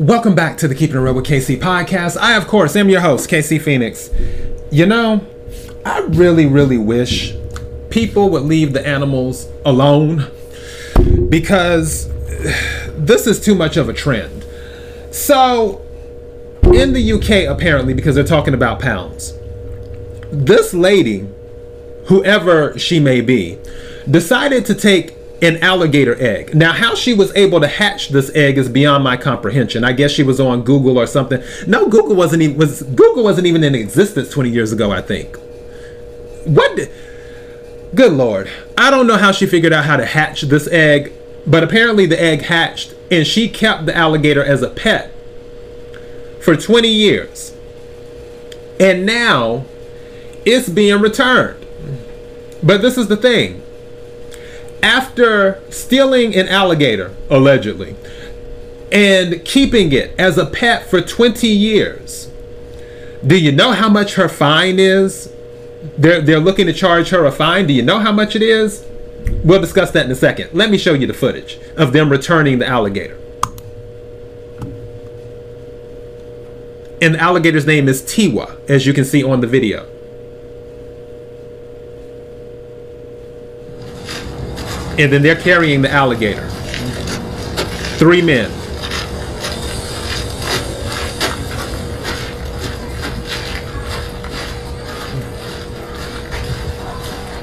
Welcome back to the Keeping It Real with KC podcast. I, of course, am your host, KC Phoenix. You know, I really, really wish people would leave the animals alone because this is too much of a trend. So, in the UK, apparently, because they're talking about pounds, this lady, whoever she may be, decided to take an alligator egg. Now, how she was able to hatch this egg is beyond my comprehension. I guess she was on Google or something. No, Google wasn't even was Google wasn't even in existence 20 years ago, I think. What Good lord. I don't know how she figured out how to hatch this egg, but apparently the egg hatched and she kept the alligator as a pet for 20 years. And now it's being returned. But this is the thing after stealing an alligator, allegedly, and keeping it as a pet for 20 years, do you know how much her fine is? They're, they're looking to charge her a fine. Do you know how much it is? We'll discuss that in a second. Let me show you the footage of them returning the alligator. And the alligator's name is Tiwa, as you can see on the video. And then they're carrying the alligator. Three men.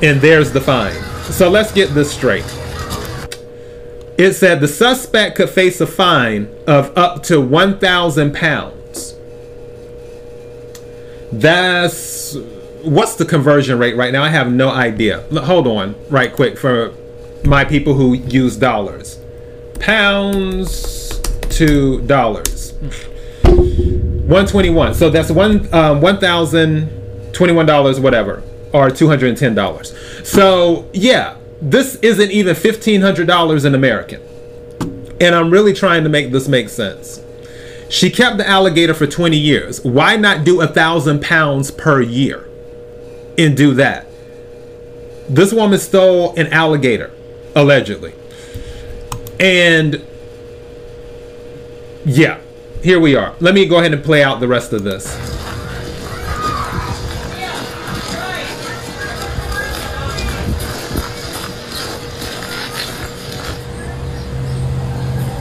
And there's the fine. So let's get this straight. It said the suspect could face a fine of up to 1,000 pounds. That's what's the conversion rate right now? I have no idea. Hold on, right quick for my people who use dollars. Pounds to dollars. 121. So that's one um, one thousand twenty-one dollars, whatever, or two hundred and ten dollars. So yeah, this isn't even fifteen hundred dollars in American. And I'm really trying to make this make sense. She kept the alligator for 20 years. Why not do a thousand pounds per year and do that? This woman stole an alligator allegedly. And yeah, here we are. Let me go ahead and play out the rest of this.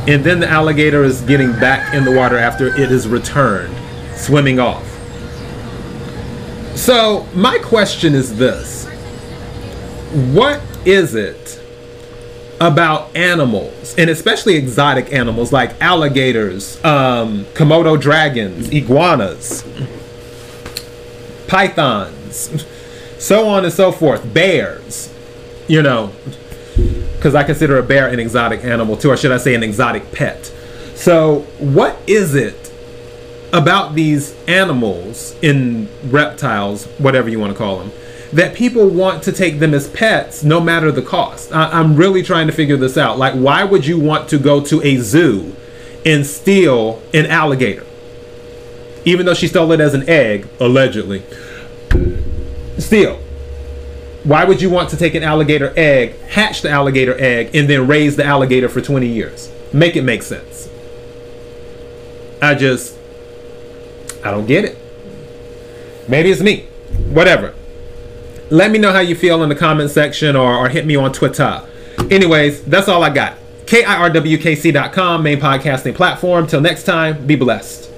And then the alligator is getting back in the water after it is returned, swimming off. So, my question is this What is it about animals and especially exotic animals like alligators, um, Komodo dragons, iguanas, pythons, so on and so forth, bears, you know, because I consider a bear an exotic animal too, or should I say an exotic pet. So, what is it about these animals in reptiles, whatever you want to call them, that people want to take them as pets no matter the cost. I, am really trying to figure this out. Like, why would you want to go to a zoo and steal an alligator? Even though she stole it as an egg, allegedly. Still, why would you want to take an alligator egg, hatch the alligator egg, and then raise the alligator for 20 years? Make it make sense. I just, I don't get it. Maybe it's me. Whatever. Let me know how you feel in the comment section or, or hit me on Twitter. Anyways, that's all I got. KIRWKC.com, main podcasting platform. Till next time, be blessed.